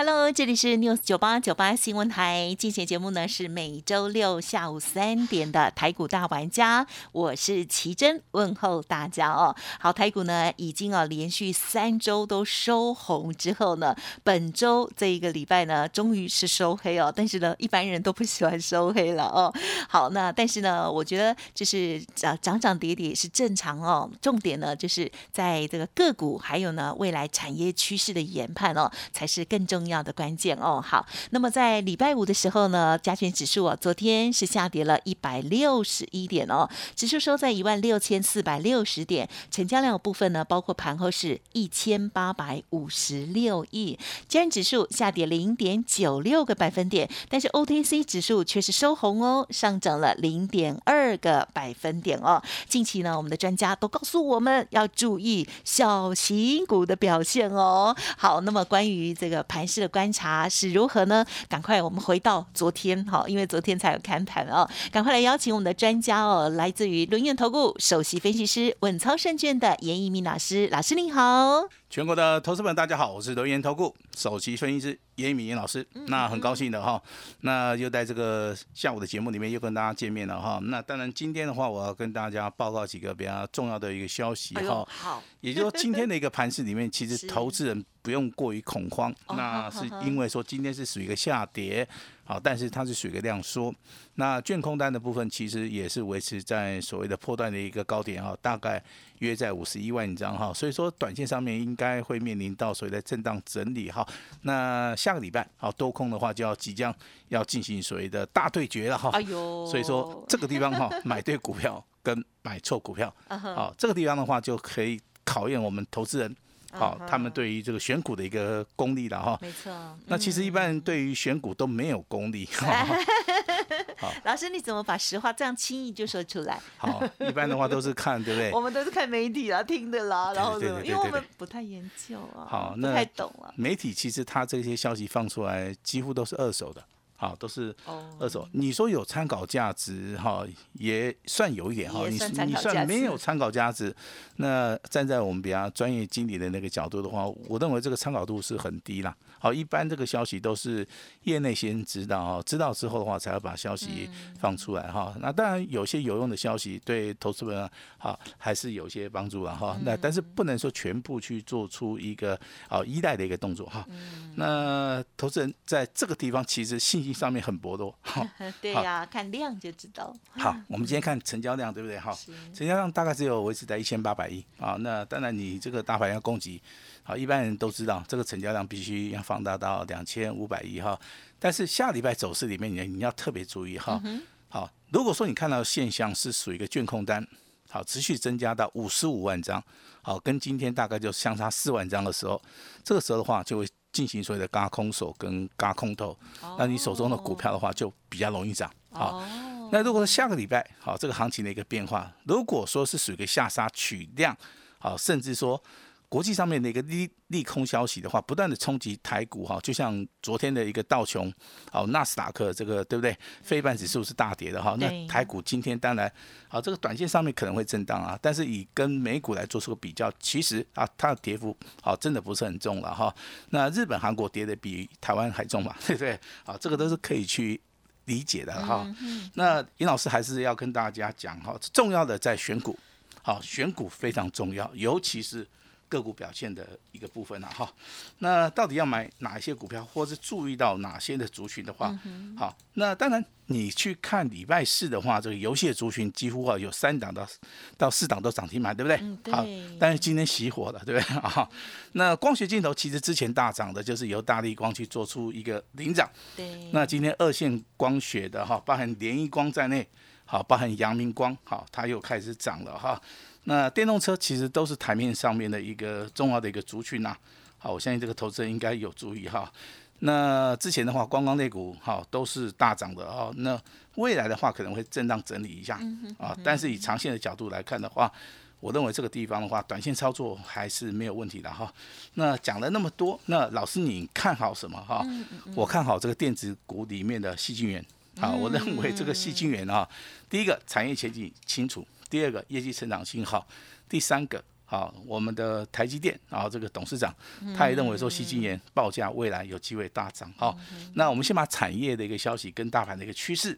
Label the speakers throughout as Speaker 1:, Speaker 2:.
Speaker 1: Hello，这里是 News 九八九八新闻台，进行节目呢是每周六下午三点的台股大玩家，我是奇珍，问候大家哦。好，台股呢已经啊连续三周都收红之后呢，本周这一个礼拜呢终于是收黑哦，但是呢一般人都不喜欢收黑了哦。好，那但是呢，我觉得就是涨涨涨跌跌是正常哦，重点呢就是在这个个股还有呢未来产业趋势的研判哦，才是更重。要的关键哦，好，那么在礼拜五的时候呢，加权指数啊，昨天是下跌了一百六十一点哦，指数收在一万六千四百六十点，成交量部分呢，包括盘后是一千八百五十六亿，加权指数下跌零点九六个百分点，但是 OTC 指数却是收红哦，上涨了零点二个百分点哦。近期呢，我们的专家都告诉我们要注意小型股的表现哦。好，那么关于这个盘的观察是如何呢？赶快我们回到昨天哈，因为昨天才有看盘哦，赶快来邀请我们的专家哦，来自于轮源投顾首席分析师稳操胜券的严一鸣老师，老师您好。
Speaker 2: 全国的投资们，大家好，我是轮源投顾首席分析师严一鸣严老师。那很高兴的哈，那又在这个下午的节目里面又跟大家见面了哈。那当然今天的话，我要跟大家报告几个比较重要的一个消息
Speaker 1: 哎
Speaker 2: 哈。
Speaker 1: 好，
Speaker 2: 也就是说，今天的一个盘市里面，其
Speaker 1: 是
Speaker 2: 实投资人不用过于恐慌。
Speaker 1: 哦
Speaker 2: 那是因为说今天是属于一个下跌，好，但是它是属于一个量缩。那券空单的部分其实也是维持在所谓的破断的一个高点哈，大概约在五十一万张哈，所以说短线上面应该会面临到所谓的震荡整理哈。那下个礼拜好多空的话就要即将要进行所谓的大对决了哈。
Speaker 1: 哎呦，
Speaker 2: 所以说这个地方哈，买对股票跟买错股票，好，这个地方的话就可以考验我们投资人，好他们对于这个选股的一个功力了哈。
Speaker 1: 没错。
Speaker 2: 那其实一般人对于选股都没有功力，
Speaker 1: 老师，你怎么把实话这样轻易就说出来？
Speaker 2: 好，一般的话都是看对不对
Speaker 1: 我？们都是看媒体啊、听的啦，然后
Speaker 2: 对
Speaker 1: 怎么？因为我们不太研究啊，不
Speaker 2: 好那
Speaker 1: 太懂了。
Speaker 2: 媒体其实它这些消息放出来，几乎都是二手的。好，都是
Speaker 1: 哦
Speaker 2: 二手。你说有参考价值哈，也算有一点哈。你你算没有参考价值，那站在我们比较专业经理的那个角度的话，我认为这个参考度是很低啦。好，一般这个消息都是业内先知道哈，知道之后的话才要把消息放出来哈。那当然有些有用的消息对投资人啊还是有些帮助了哈。那但是不能说全部去做出一个啊依赖的一个动作哈。那投资人在这个地方其实信息上面很薄弱。
Speaker 1: 对呀、看量就知道。
Speaker 2: 好，我们今天看成交量对不对？哈，成交量大概只有维持在一千八百亿啊。那当然你这个大盘要供给，好，一般人都知道这个成交量必须要放大到两千五百亿哈。但是下礼拜走势里面，你你要特别注意哈。好，如果说你看到现象是属于一个券控单，好，持续增加到五十五万张，好，跟今天大概就相差四万张的时候，这个时候的话就会进行所谓的嘎空手跟嘎空头，那你手中的股票的话就比较容易涨，好。
Speaker 1: 哦，
Speaker 2: 那如果说下个礼拜好这个行情的一个变化，如果说是属于一个下杀取量，好，甚至说国际上面的一个利利空消息的话，不断的冲击台股哈，就像昨天的一个道琼，好纳斯达克这个对不对？非半指数是大跌的哈，那台股今天当然好这个短线上面可能会震荡啊，但是以跟美股来做出个比较，其实啊它的跌幅好真的不是很重了哈。那日本、韩国跌的比台湾还重嘛，对不对？啊，这个都是可以去理解的哈。那尹老师还是要跟大家讲哈，重要的在选股，好，选股非常重要，尤其是个股表现的一个部分啊哈。那到底要买哪一些股票，或是注意到哪些的族群的话，好，那当然你去看礼拜四的话，这个游戏的族群几乎啊有三档到到四档都涨停板，对不对？
Speaker 1: 嗯对
Speaker 2: 好，但是今天熄火了，对不对 啊？那光学镜头其实之前大涨的，就是由大力光去做出一个领涨。
Speaker 1: 对，
Speaker 2: 那今天二线光学的哈，包含联一光在内，好，包含阳明光，好，它又开始涨了哈。那电动车其实都是台面上面的一个重要的一个族群呐、好，我相信这个投资人应该有注意哈。那之前的话，观光类股哈都是大涨的哦。那未来的话可能会震荡整理一下啊，但是以长线的角度来看的话，我认为这个地方的话，短线操作还是没有问题的哈。那讲了那么多，那老师你看好什么哈？我看好这个电子股里面的细晶元啊，我认为这个细晶元啊，第一个产业前景清楚，第二个业绩成长性好，第三个。好，我们的台积电，然后这个董事长，他也认为说，西晶圆报价未来有机会大涨。好，那我们先把产业的一个消息跟大盘的一个趋势。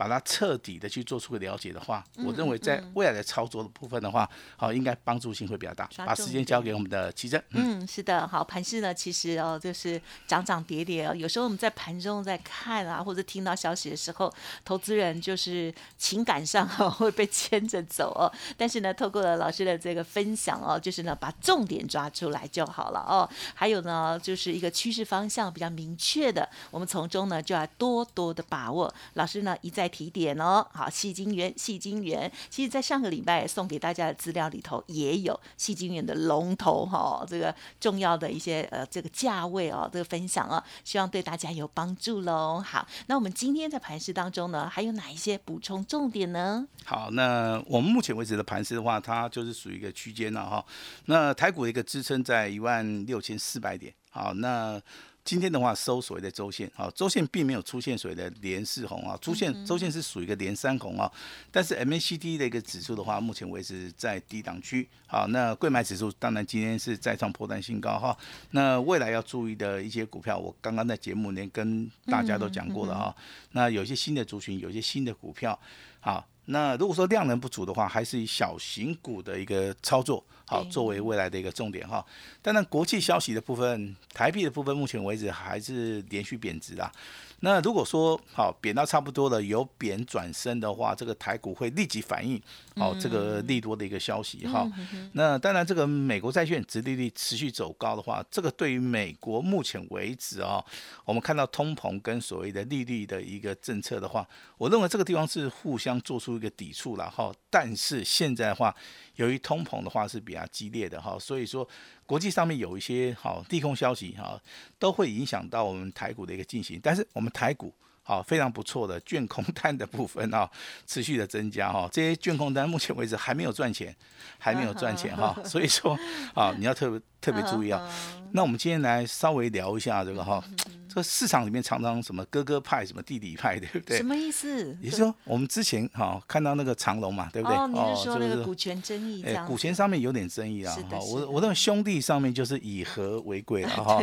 Speaker 2: 把它彻底的去做出个了解的话，我认为在未来的操作的部分的话，好，应该帮助性会比较大。把时间交给我们的奇珍。
Speaker 1: 嗯，是的，好，盘势呢，其实哦，就是涨涨跌跌哦。有时候我们在盘中在看啊，或者听到消息的时候，投资人就是情感上哈会被牵着走哦。但是呢，透过了老师的这个分享哦，就是呢，把重点抓出来就好了哦。还有呢，就是一个趋势方向比较明确的，我们从中呢就要多多的把握。老师呢一再。提点哦，好，细晶圆，细晶圆，其实，在上个礼拜送给大家的资料里头也有细晶圆的龙头哈，这个重要的一些呃这个价位哦，这个分享哦，希望对大家有帮助喽。好，那我们今天在盘市当中呢，还有哪一些补充重点呢？
Speaker 2: 好，那我们目前为止的盘市的话，它就是属于一个区间了哈。那台股的一个支撑在一万六千四百点，好，那。今天的话收所谓的周线，啊，周线并没有出现所谓的连四红啊，出现周线是属于一个连三红啊，但是 MACD 的一个指数的话，目前为止在低档区，好，那贵买指数当然今天是再创破单新高哈，那未来要注意的一些股票，我刚刚在节目里面跟大家都讲过了哈，那有些新的族群，有些新的股票，好。那如果说量能不足的话，还是以小型股的一个操作好作为未来的一个重点哈。当然，国际消息的部分，台币的部分，目前为止还是连续贬值啦。那如果说好贬到差不多了，由贬转升的话，这个台股会立即反应好这个利多的一个消息哈。那当然，这个美国债券殖利率持续走高的话，这个对于美国目前为止啊，我们看到通膨跟所谓的利率的一个政策的话，我认为这个地方是互相做出一个抵触了哈。但是现在的话，由于通膨的话是比较激烈的哈，所以说。国际上面有一些好利空消息哈，都会影响到我们台股的一个进行。但是我们台股好非常不错的卷空单的部分啊，持续的增加哈。这些卷空单目前为止还没有赚钱，还没有赚钱哈。所以说啊，你要特别特别注意啊。那我们今天来稍微聊一下这个哈。这个市场里面常常什么哥哥派，什么弟弟派，对不对？
Speaker 1: 什么意思？
Speaker 2: 也就是说，我们之前哈看到那个长龙嘛，对不对？
Speaker 1: 哦，你是说那个股权争议？哎，
Speaker 2: 股权上面有点争议啊。哈，我我认为兄弟上面就是以和为贵了 哈。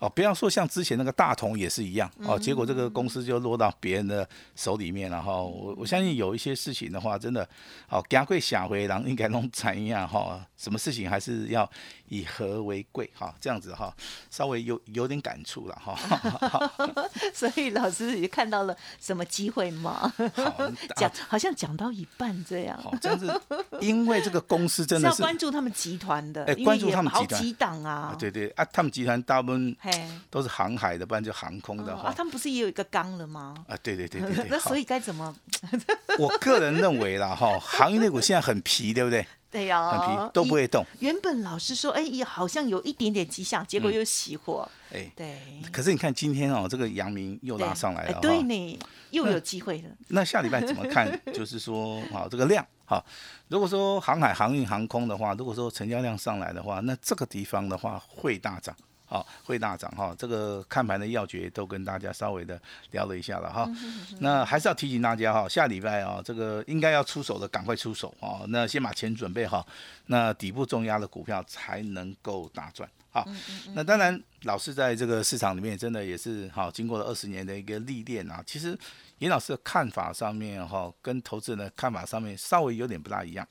Speaker 2: 哦，不要说像之前那个大同也是一样哦，结果这个公司就落到别人的手里面了哈。我我相信有一些事情的话，真的哦，家贵下回，然后应该弄怎样哈？什么事情还是要。以和为贵，哈，这样子哈，稍微有有点感触了哈。
Speaker 1: 所以老师也看到了什么机会吗？
Speaker 2: 好，
Speaker 1: 讲好像讲到一半这样。
Speaker 2: 这样子，因为这个公司真的
Speaker 1: 是要关注他们集团的，
Speaker 2: 哎，关注他们集
Speaker 1: 团几档啊？
Speaker 2: 对对啊，他们集团大部分都是航海的，不然就航空的哈。
Speaker 1: 他们不是也有一个缸了吗？
Speaker 2: 啊，对对对对 对。那
Speaker 1: 所以该怎么？
Speaker 2: 我个人认为啦，哈，航运类股现在很皮，对不对？
Speaker 1: 对呀，
Speaker 2: 都不会动。
Speaker 1: 原本老师说，哎，也好像有一点点迹象，结果又熄火。哎，对。
Speaker 2: 可是你看今天哦，这个阳明又拉上来了，
Speaker 1: 对呢，又有机会了。
Speaker 2: 那下礼拜怎么看？就是说，好，这个量，好，如果说航海、航运、航空的话，如果说成交量上来的话，那这个地方的话会大涨。好，会大涨哈，这个看盘的要诀都跟大家稍微的聊了一下了哈。那还是要提醒大家哈，下礼拜啊，这个应该要出手的赶快出手啊。那先把钱准备好，那底部重压的股票才能够大赚。好，那当然老师在这个市场里面真的也是好，经过了二十年的一个历练啊。其实严老师的看法上面哈，跟投资人的看法上面稍微有点不大一样。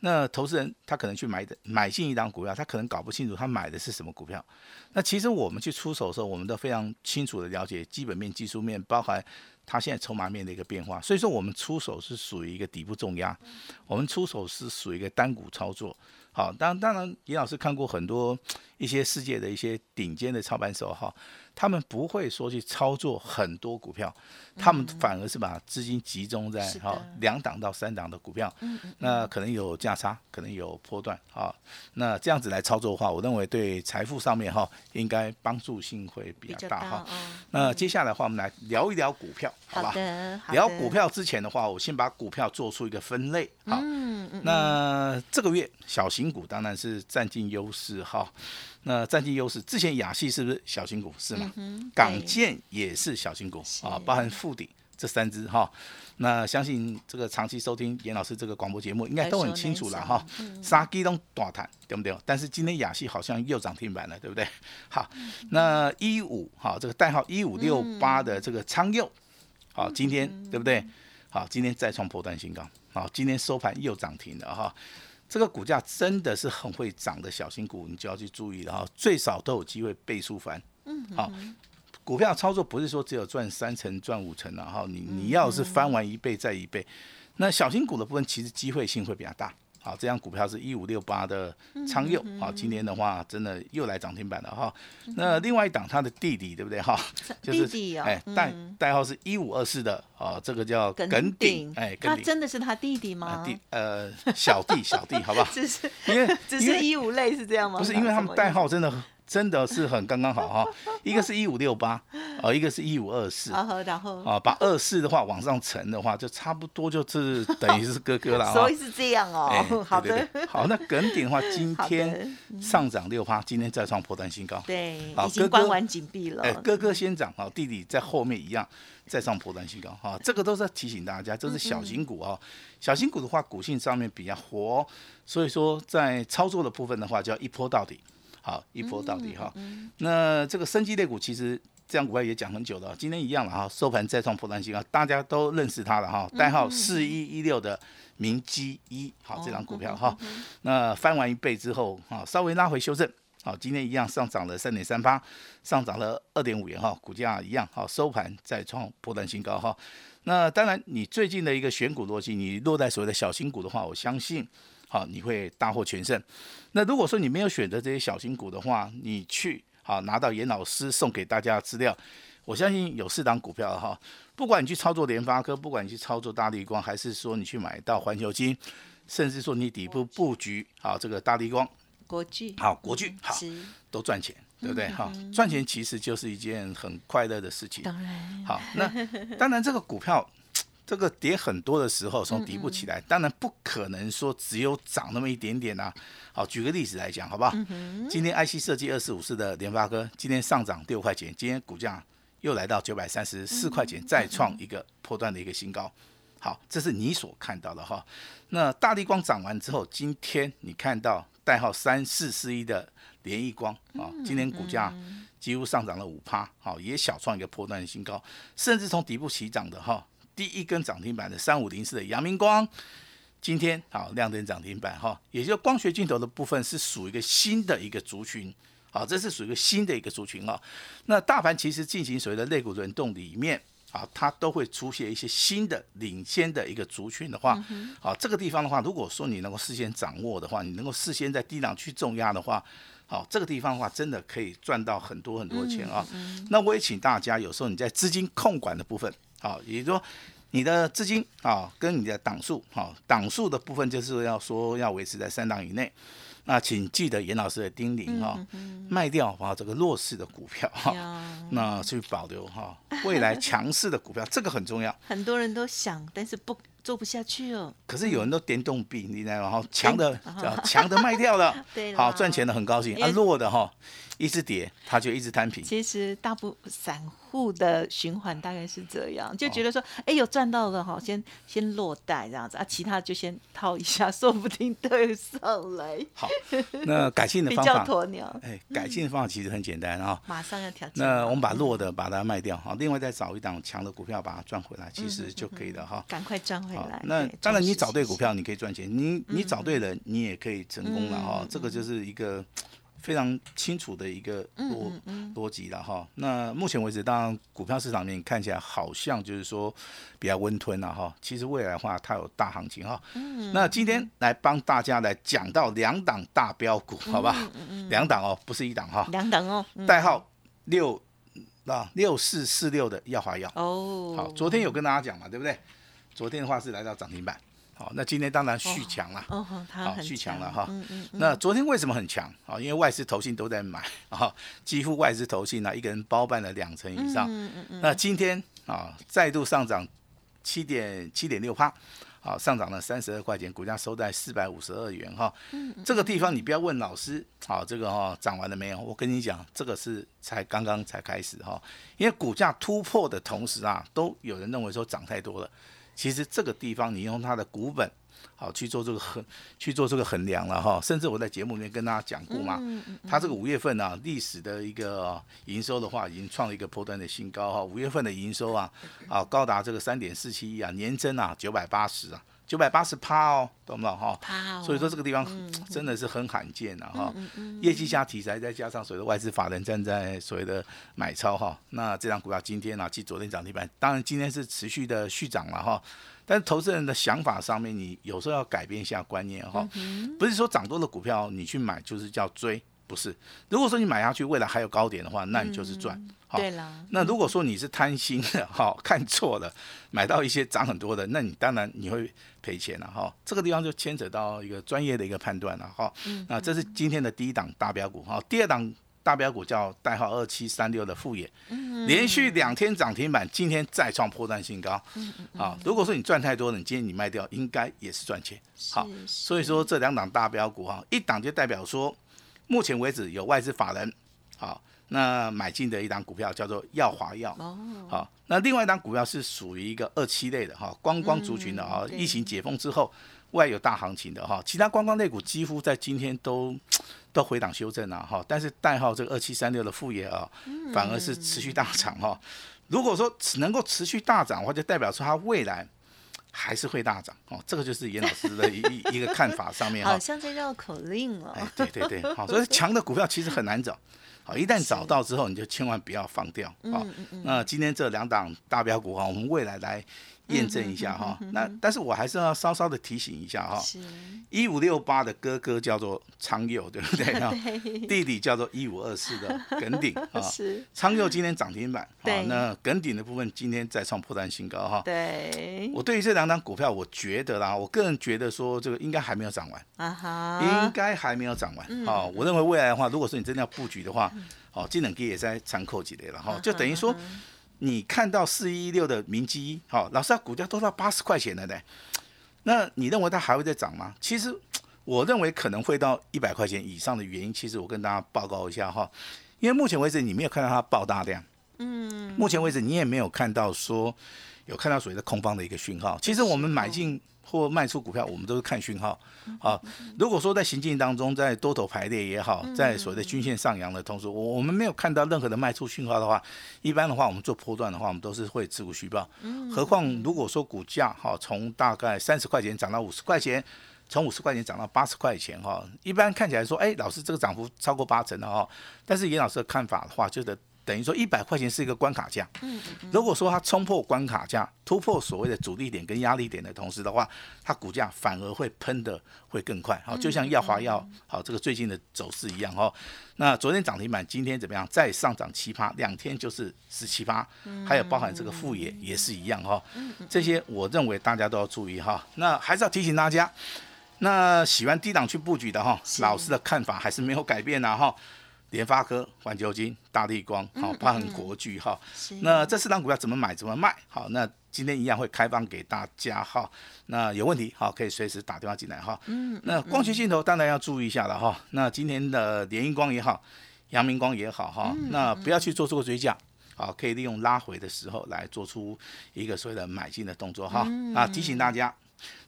Speaker 2: 那投资人他可能去买的买进一档股票，他可能搞不清楚他买的是什么股票。那其实我们去出手的时候，我们都非常清楚的了解基本面、技术面，包含它现在筹码面的一个变化。所以说，我们出手是属于一个底部重压，我们出手是属于一个单股操作。好，当当然，严老师看过很多一些世界的一些顶尖的操盘手哈，他们不会说去操作很多股票，他们反而是把资金集中在哈两档到三档的股票，那可能有价差，可能有波段啊，那这样子来操作的话，我认为对财富上面哈应该帮助性会比
Speaker 1: 比较大
Speaker 2: 哈。
Speaker 1: 哦。
Speaker 2: 那接下来的话，我们来聊一聊股票，好
Speaker 1: 的，
Speaker 2: 聊股，票之前的话，我先把股票做出一个分类，好。
Speaker 1: 嗯嗯，
Speaker 2: 那这个月小型股当然是占尽优势哈。那占尽优势，之前亚系是不是小型股是吗？
Speaker 1: 嗯
Speaker 2: 港
Speaker 1: 对
Speaker 2: 建也是小型股啊，包含富鼎这三只哈。那相信这个长期收听严老师这个广播节目，应该都很清楚了哈。
Speaker 1: 嗯
Speaker 2: 杀鸡都大谈对不对？但是今天亚系好像又涨停板了，对不对？好，
Speaker 1: 嗯
Speaker 2: 那一五哈，这个代号一五六八的这个昌佑，好，今天
Speaker 1: 嗯
Speaker 2: 对不对？好，今天再创破断新高，好，今天收盘又涨停了哈。这个股价真的是很会涨的小型股，你就要去注意了哈，最少都有机会倍数翻。嗯，好，股票操作不是说只有赚三成、赚五成然后你你要是翻完一倍再一倍，那小型股的部分其实机会性会比较大。好，这张股票是一五六八的昌佑，好，今天的话真的又来涨停板了哈。那另外一档他的弟弟对不对哈？就是
Speaker 1: 弟弟哦
Speaker 2: 哎代
Speaker 1: 嗯
Speaker 2: 代号是一五二四的哦，这个叫
Speaker 1: 耿
Speaker 2: 耿
Speaker 1: 鼎
Speaker 2: 鼎，哎，
Speaker 1: 他
Speaker 2: 耿鼎
Speaker 1: 真的是他弟弟
Speaker 2: 啊
Speaker 1: 吗？
Speaker 2: 弟呃小弟小弟好不好？
Speaker 1: 只是
Speaker 2: 因为
Speaker 1: 只是一五类是这样吗？
Speaker 2: 不是因为他们代号真的真的是很刚刚好哈，一个是一五六八，哦，一个是一五二四，啊，把二四的话往上乘的话，就差不多就是等于是哥哥了哈
Speaker 1: 所以。是这样
Speaker 2: 哎
Speaker 1: 哦。好
Speaker 2: 对对
Speaker 1: 的，
Speaker 2: 对好，那耿鼎的话，今天 上涨六趴，今天再创破断新高。
Speaker 1: 对，
Speaker 2: 好
Speaker 1: 已经关完紧闭了
Speaker 2: 哎，。哥哥先涨，啊，弟弟在后面一样再上破断新高，哈，这个都是要提醒大家，这是小型股哦。小型股的话，股性上面比较活哦，所以说在操作的部分的话，就要一波到底，好，一波到底哈。那这个生机类股其实。这样股票也讲很久了，今天一样了哈，收盘再创破断新高，大家都认识它了哈，代号四一一六的明基一，好，这张股票哈，那翻完一倍之后，哈，稍微拉回修正，好，今天一样上涨了三点三八，上涨了二点五元哈，股价一样，好，收盘再创破断新高哈。那当然，你最近的一个选股逻辑，你落在所谓的小新股的话，我相信，好，你会大获全胜。那如果说你没有选择这些小型股的话，你去好拿到严老师送给大家的资料，我相信有四档股票哈，不管你去操作联发科，不管你去操作大力光，还是说你去买到环球金，甚至说你底部布局好这个大力光，
Speaker 1: 国剧
Speaker 2: 好国巨好都赚钱，对不对？哈，赚钱其实就是一件很快乐的事情。
Speaker 1: 当然
Speaker 2: 好，那当然这个股票这个跌很多的时候，从底部起来，当然不可能说只有涨那么一点点啊。好，举个例子来讲，好不好？今天 IC 设计二四五四的联发科今天上涨六块钱，今天股价又来到九百三十四块钱，再创一个破断的一个新高。好，这是你所看到的哈。那大力光涨完之后，今天你看到代号三四四一的联益光啊，今天股价几乎上涨了五趴，好，也小创一个破断的新高，甚至从底部起涨的哈，第一根涨停板的三五零四的阳明光，今天好亮灯涨停板哈，也就光学镜头的部分是属于一个新的一个族群。好，这是属于一个新的一个族群啊。那大盘其实进行所谓的肋骨轮动里面啊，它都会出现一些新的领先的一个族群的话，好，这个地方的话，如果说你能够事先掌握的话，你能够事先在低档去重压的话，好，这个地方的话，真的可以赚到很多很多钱啊。那我也请大家，有时候你在资金控管的部分，好，也就是说。你的资金啊，跟你的档数，啊，档数的部分就是要说要维持在三档以内。那请记得严老师的叮咛哈，卖掉啊这个弱势的股票哈，那去保留哈未来强势的股票，这个很重要。
Speaker 1: 很多人都想，但是不做不下去哦。
Speaker 2: 可是有人都点动币，你知道吗？哈，强的
Speaker 1: 啊
Speaker 2: 啊强的卖掉了
Speaker 1: 对，
Speaker 2: 好赚钱的很高兴，啊弱的哈一直跌，他就一直摊平。
Speaker 1: 其实大部散户的循环大概是这样，
Speaker 2: 哦
Speaker 1: 就觉得说，哎、有赚到了哈，先先落袋这样子啊，其他就先套一下，说不定对上来，
Speaker 2: 好，那改进的
Speaker 1: 比较
Speaker 2: 方法，
Speaker 1: 鸵鸟，
Speaker 2: 哎，改进的方法其实很简单啊。
Speaker 1: 马上要调整。
Speaker 2: 那我们把弱的把它卖掉，好，另外再找一档强的股票把它赚回来，其实就可以了哈。
Speaker 1: 赶快赚回
Speaker 2: 那当然你找对股，票，你可以赚钱；你你找对人，你也可以成功了哈。这个就是一个非常清楚的一个逻逻辑了哈。那目前为止，当然股票市场面看起来好像就是说比较温吞了哈。其实未来的话，它有大行情哈。那今天来帮大家来讲到两档大标股，好吧？两档哦，不是一档哈。
Speaker 1: 两档哦，
Speaker 2: 代号六啊六四四六的耀华药
Speaker 1: 哦。
Speaker 2: 好，昨天有跟大家讲嘛，对不对？昨天的话是来到涨停板。好，那今天当然续强了，
Speaker 1: 哦，好，
Speaker 2: 续强了哈。那昨天为什么很强？啊，因为外资投信都在买啊，几乎外资投信呢一个人包办了两成以上。嗯嗯嗯那今天啊再度上涨七点七点六帕，好，上涨了三十二块钱，股价收在四百五十二元哈。这个地方你不要问老师，好，这个哈涨完了没有？我跟你讲，这个是才刚刚才开始哈，因为股价突破的同时啊，都有人认为说涨太多了。其实这个地方，你用它的股本，好去做这个衡，去做这个衡量了哈。甚至我在节目里面跟大家讲过嘛，它这个五月份呢，历史的一个营收的话，已经创了一个破端的新高哈。五月份的营收啊，啊高达这个三点四七亿啊，年增啊九百八十啊。九百八十趴哦，懂不懂哈？哦所以说这个地方真的是很罕见的哈。业绩加题材，再加上所谓的外资法人站在所谓的买超哈，那这张股票今天啊，继昨天涨停板，当然今天是持续的续涨了哈。但是投资人的想法上面，你有时候要改变一下观念哈，不是说涨多的股票你去买就是叫追。不是，如果说你买下去，未来还有高点的话，那你就是赚。
Speaker 1: 对了，
Speaker 2: 那如果说你是贪心的，哈，看错了，买到一些涨很多的，那你当然你会赔钱了，哈。这个地方就牵扯到一个专业的一个判断了，哈。那这是今天的第一档大标股，哈。第二档大标股叫代号二七三六的副业，连续两天涨停板，今天再创破绽新高。啊，如果说你赚太多了，你今天你卖掉，应该也是赚钱。好，所以说这两档大标股，哈，一档就代表说。目前为止有外资法人，好，那买进的一档股票叫做耀华药，好，那另外一档股票是属于一个二期类的哈，观光族群的啊，疫情解封之后，外有大行情的哈，其他观光类股几乎在今天都 都回档修正了哈，但是代号这个二七三六的副业啊，反而是持续大涨哈，如果说能够持续大涨的话，就代表说它未来。还是会大涨哦，这个就是严老师的一 一个看法上面
Speaker 1: 哈，好像在绕口令哦。
Speaker 2: 哎，对对对，好，所以强的股票其实很难找，好，一旦找到之后，你就千万不要放掉好，那今天这两档大标股哈，我们未来来。验证一下哈，那但是我还是要稍稍的提醒一下哈，一五六八的哥哥叫做昌佑，对不对？弟弟叫做一五二四的耿鼎 啊。是。昌佑今天涨停板，好，那耿鼎的部分今天再创破断新高哈。
Speaker 1: 对。
Speaker 2: 我对于这两档股票，我觉得啦，我个人觉得说这个应该还没有涨完啊哈，应该还没有涨完好，我认为未来的话，如果说你真的要布局的话，好，技能给也在参考几类了哈，就等于说。你看到四一六的明基，好，老师，它股价都到八十块钱了呢，那你认为它还会再涨吗？其实我认为可能会到一百块钱以上的原因，其实我跟大家报告一下哈，因为目前为止你没有看到它爆大量，嗯，目前为止你也没有看到说有看到所谓的空方的一个讯号，其实我们买进。或卖出股票，我们都是看讯号。好，如果说在行进当中，在多头排列也好，在所谓的均线上扬的同时，我我们没有看到任何的卖出讯号的话，一般的话，我们做波段的话，我们都是会持股续报。何况如果说股价哈从大概三十块钱涨到五十块钱，从五十块钱涨到八十块钱哈，一般看起来说，哎，老师这个涨幅超过八成的哈。但是严老师的看法的话，就是。等于说一百块钱是一个关卡价，嗯，如果说它冲破关卡价，突破所谓的阻力点跟压力点的同时的话，它股价反而会喷的会更快，好，就像耀华药好这个最近的走势一样哈。那昨天涨停板，今天怎么样？再上涨七八，两天就是十七八，还有包含这个副业也是一样哈。这些我认为大家都要注意哈。那还是要提醒大家，那喜欢低档去布局的哈，老师的看法还是没有改变的哈。联发科、环球金、大地光，好，包含国巨哈。那这四档股票怎么买、怎么卖？好，那今天一样会开放给大家哈。那有问题好，可以随时打电话进来哈。嗯。那光学镜头当然要注意一下了哈。那今天的联英光也好，阳明光也好哈。那不要去做这个追加，好，可以利用拉回的时候来做出一个所谓的买进的动作哈。啊，提醒大家。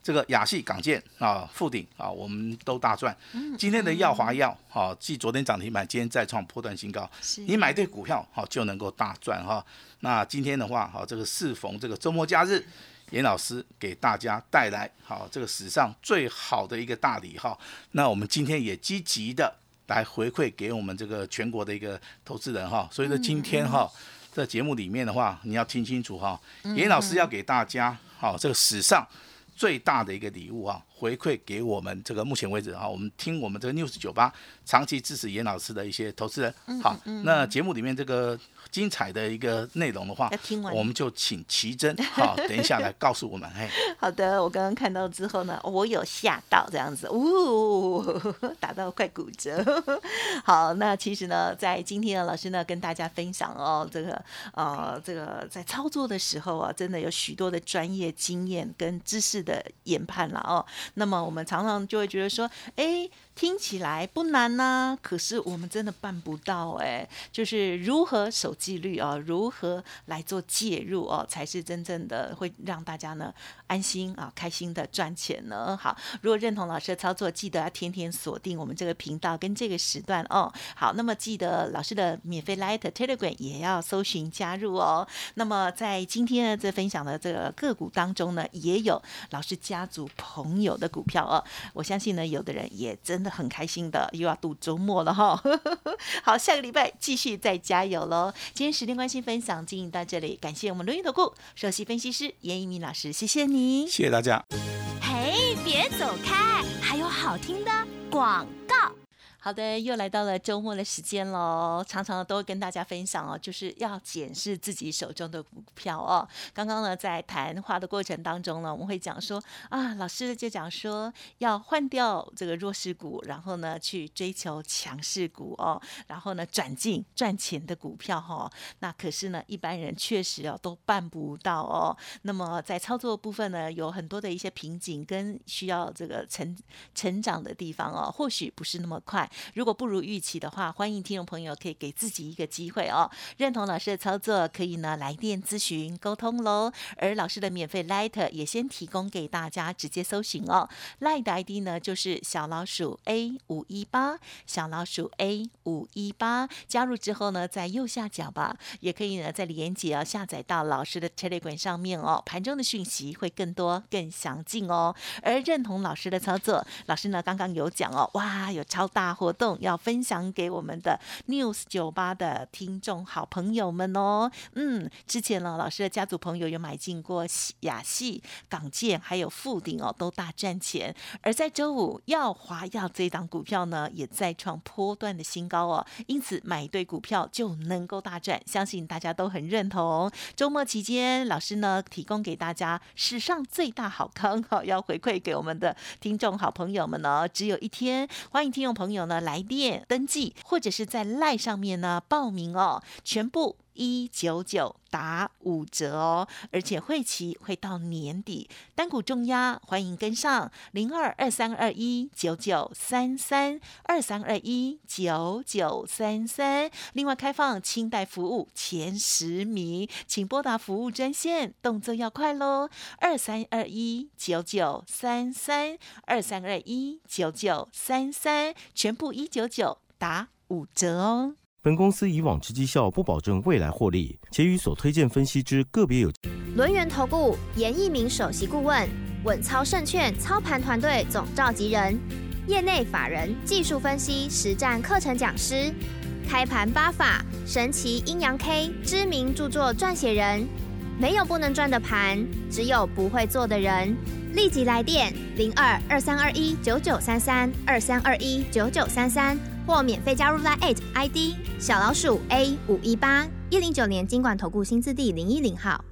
Speaker 2: 这个亚细港建啊，富鼎啊，我们都大赚。今天的耀华药啊，继昨天涨停板，今天再创破断新高。你买对股票好就能够大赚哈。那今天的话，好这个适逢这个周末假日，严老师给大家带来好这个史上最好的一个大礼哈。那我们今天也积极的来回馈给我们这个全国的一个投资人哈。所以说今天哈，在节目里面的话，你要听清楚哈，严老师要给大家好这个史上最大的一个礼物啊，回馈给我们这个目前为止啊，我们听我们这个 news 酒吧长期支持严老师的一些投资人。好，那节目里面这个。精彩的一个内容的话，我们就请奇珍好，等一下来告诉我们。嘿，
Speaker 1: 好的，我刚刚看到之后呢，我有吓到这样子，呜，打到快骨折。好，那其实呢，在今天呢，老师呢跟大家分享哦，这个呃，这个在操作的时候啊，真的有许多的专业经验跟知识的研判了哦。那么我们常常就会觉得说，哎。听起来不难呐，可是我们真的办不到哎。就是如何守纪律啊，如何来做介入哦，才是真正的会让大家呢安心啊、开心的赚钱呢。好，如果认同老师的操作，记得要天天锁定我们这个频道跟这个时段哦。好，那么记得老师的免费 Light Telegram 也要搜寻加入哦。那么在今天的这分享的这个个股当中呢，也有老师家族朋友的股票哦。我相信呢，有的人也真的。很开心的，又要度周末了哈。好，下个礼拜继续再加油喽。今天时间关系，分享进行到这里，感谢我们轮云投顾首席分析师严一鸣老师，谢谢你，
Speaker 2: 谢谢大家。
Speaker 3: 嘿，别走开，还有好听的广告。
Speaker 1: 好的，又来到了周末的时间喽。常常都跟大家分享哦，就是要检视自己手中的股票哦。刚刚呢，在谈话的过程当中呢，我们会讲说啊，老师就讲说要换掉这个弱势股，然后呢去追求强势股哦，然后呢转进赚钱的股票哈。那可是呢，一般人确实哦都办不到哦。那么在操作部分呢，有很多的一些瓶颈跟需要这个成成长的地方哦，或许不是那么快。如果不如预期的话，欢迎听众朋友可以给自己一个机会哦。认同老师的操作，可以呢来电咨询沟通喽。而老师的免费 Light 也先提供给大家直接搜寻哦。Light 的 ID 呢就是小老鼠 A 五一八，小老鼠 A 五一八。加入之后呢，在右下角吧，也可以呢在连接啊下载到老师的 Telegram 上面哦。盘中的讯息会更多更详尽哦。而认同老师的操作，老师呢刚刚有讲哦，哇，有超大。活动要分享给我们的 News 酒吧的听众好朋友们哦。嗯，之前呢，老师的家族朋友有买进过雅戏、港建还有富鼎哦，都大赚钱。而在周五，耀华耀这档股票呢，也再创波段的新高哦。因此，买对股票就能够大赚，相信大家都很认同。周末期间，老师呢提供给大家史上最大好康哦，要回馈给我们的听众好朋友们哦，只有一天，欢迎听众朋友。呢，来电登记或者是在赖上面呢报名哦，全部一九九打五折哦，而且会期会到年底，单股重压，欢迎跟上零二二三二一九九三三二三二一九九三三，另外开放清代服务前十名，请拨打服务专线，动作要快喽，二三二一九九三三二三二一九九三三，全部一九九打五折哦。
Speaker 4: 本公司以往之绩效不保证未来获利，且与所推荐分析之个别有。
Speaker 5: 轮源投顾严一鸣首席顾问，稳操胜券操盘团队总召集人，业内法人技术分析实战课程讲师，开盘八法神奇阴阳 K 知名著作撰写人。没有不能赚的盘，只有不会做的人。立即来电零二二三二一九九三三二三二一九九三三。或免费加入 Line ID 小老鼠 A 五一八一零九年经管投顾新字第零一零号。